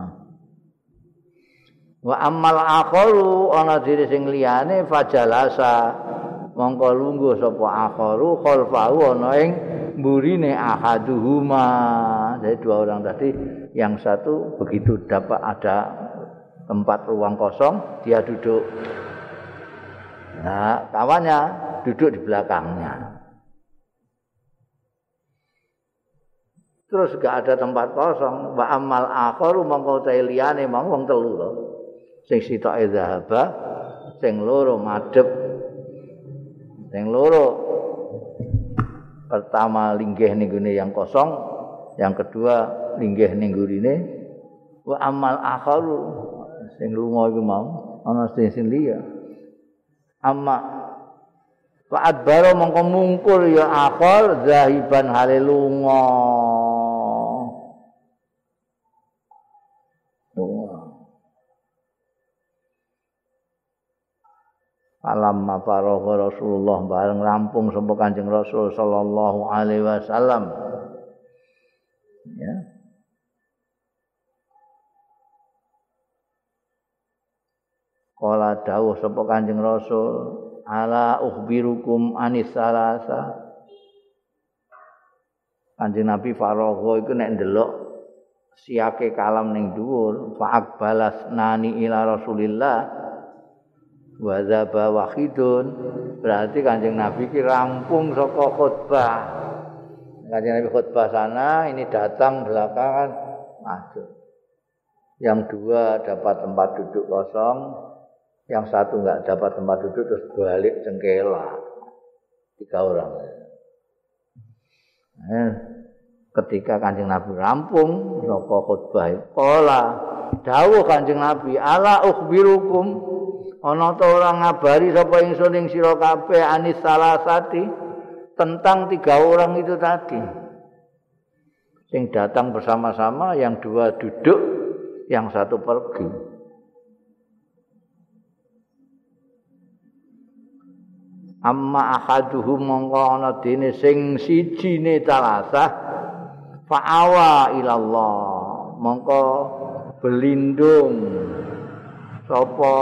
wa amal akharu ana diri sing liyane fajalasa. Mongko lungguh sapa akharu khalfahu ana ing mburine ahaduhuma. Jadi dua orang tadi yang satu begitu dapat ada tempat ruang kosong dia duduk. Nah kawannya duduk di belakangnya. Terus gak ada tempat kosong. Wa amal akharu mongko liyane mongko wong telu loh sing sitoke zahaba sing loro madhep sing loro pertama linggih ning yang kosong yang kedua linggih ning gurine wa amal akharu sing lunga iku mau ana sing sing liya amma Fa'ad baro mongko mungkur ya akhol zahiban halilunga. Alam mafaragha Rasulullah bareng rampung sapa Kanjeng Rasul sallallahu alaihi wasallam. Ya. Kala dawuh sapa Kanjeng Rasul, ala ukhbirukum anis salasa. Kanjeng Nabi faragha iku nek ndelok siake kalam ning dhuwur, fa'ak balas nani ila Rasulillah. Wadzaba wahidun. Berarti kanjeng nabi ki rampung saka khutbah. Kanjeng nabi khutbah sana ini datang belakangan. Masuk yang dua dapat tempat duduk kosong yang satu enggak dapat tempat duduk terus balik cengkela. Tiga orang. Eh, ketika kanjeng nabi rampung saka khutbah pola dawuh kanjeng nabi ala ukhbirukum ana ta ora ngabari sapa ingsun ing sira kabeh anis salasati tentang tiga orang itu tadi. Sing datang bersama-sama yang dua duduk yang satu pergi. Amma ahaduhum mongko ana dene sing siji ne talasah fa'awa ilallah. Mongko belindung sapa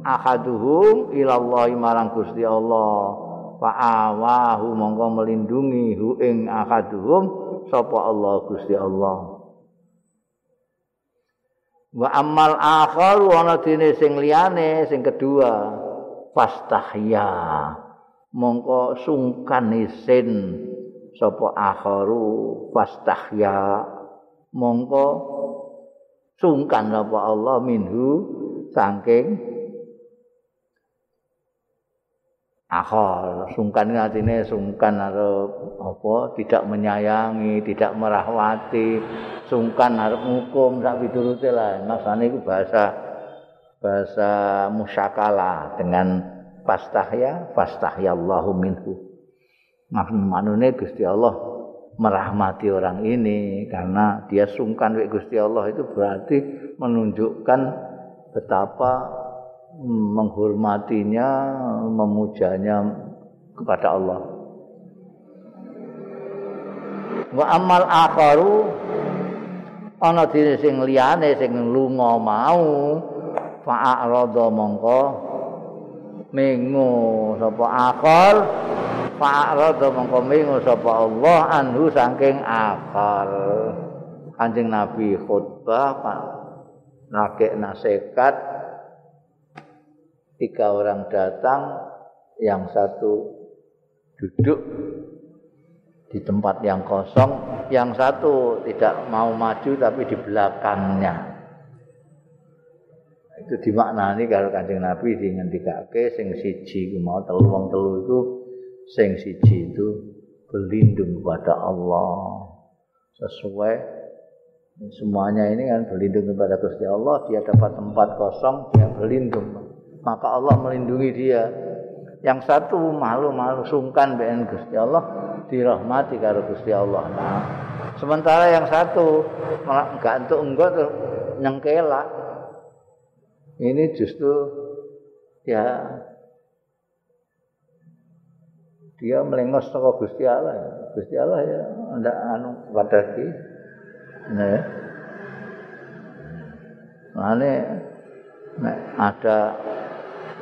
ahaduhum ilallahi marang Gusti Allah. Fa'awahu mongko melindungi hu ing ahaduhum sapa Allah Gusti Allah. Wa amal akhar ana dene sing liyane sing kedua fastahya. Mongko sungkan isin sapa akharu fastahya. Mongko sungkan apa Allah minhu saking akhal sungkan artinya sungkan arep apa? Tidak menyayangi tidak merahmati sungkan arep hukum sak piturute lah. Masane iku bahasa bahasa musyakala dengan fastahya fastahya Allahu minhu. Maknane Gusti Allah merahmati orang ini karena dia sungkan wek Gusti Allah itu berarti menunjukkan betapa menghormatinya, memujanya kepada Allah. Wa amal akharu ana dene sing liyane sing lunga mau fa'arada mongko mengo sapa akhar fa'arada mongko mengo sapa Allah anhu saking akhar Kanjeng Nabi khutbah Pak. Nakek nasihat tiga orang datang, yang satu duduk di tempat yang kosong, yang satu tidak mau maju tapi di belakangnya. Itu dimaknani kalau kancing Nabi dingendikake sing siji mau telu wong telu itu sing siji itu berlindung kepada Allah sesuai semuanya ini kan berlindung kepada Gusti Allah dia dapat tempat kosong dia berlindung maka Allah melindungi dia. Yang satu malu-malu sungkan ben Gusti Allah dirahmati karo Gusti Allah. Nah, sementara yang satu malah enggak entuk enggak tuh nyengkela. Ini justru ya dia melengos saka Gusti Allah ya. Gusti Allah ya ndak anu kepada ki. Nah. Nah, ada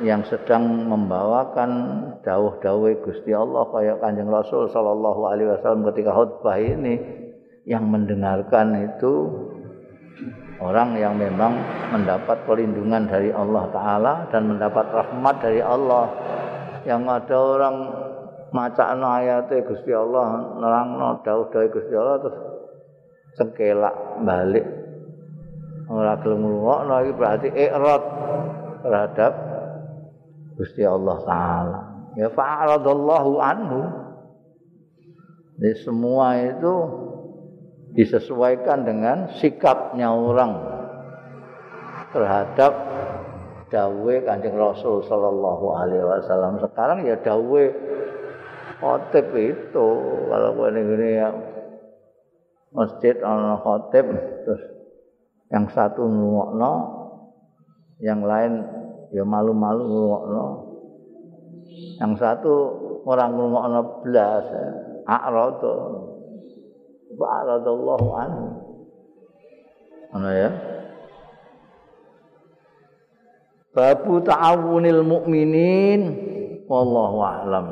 yang sedang membawakan dawuh-dawuh Gusti Allah kayak Kanjeng Rasul sallallahu alaihi wasallam ketika khutbah ini yang mendengarkan itu orang yang memang mendapat perlindungan dari Allah taala dan mendapat rahmat dari Allah. Yang ada orang maca ayat Gusti Allah nerangno dawuh-dawuh Gusti Allah terus cengkelak balik ora gelem ngrungokno iki berarti ikrat terhadap Gusti Allah taala. Ya fa'aradallahu anhu. Jadi semua itu disesuaikan dengan sikapnya orang terhadap dawe Kanjeng Rasul sallallahu alaihi wasallam. Sekarang ya dawe khotib itu kalau ini ya masjid ana khotib terus yang satu nuwakno yang lain ya malu-malu ngrungokno. Yang satu orang ngrungokno blas, a'rada. Ba'radallahu anhu. Ana ya. Babu ta'awunil mu'minin wallahu a'lam.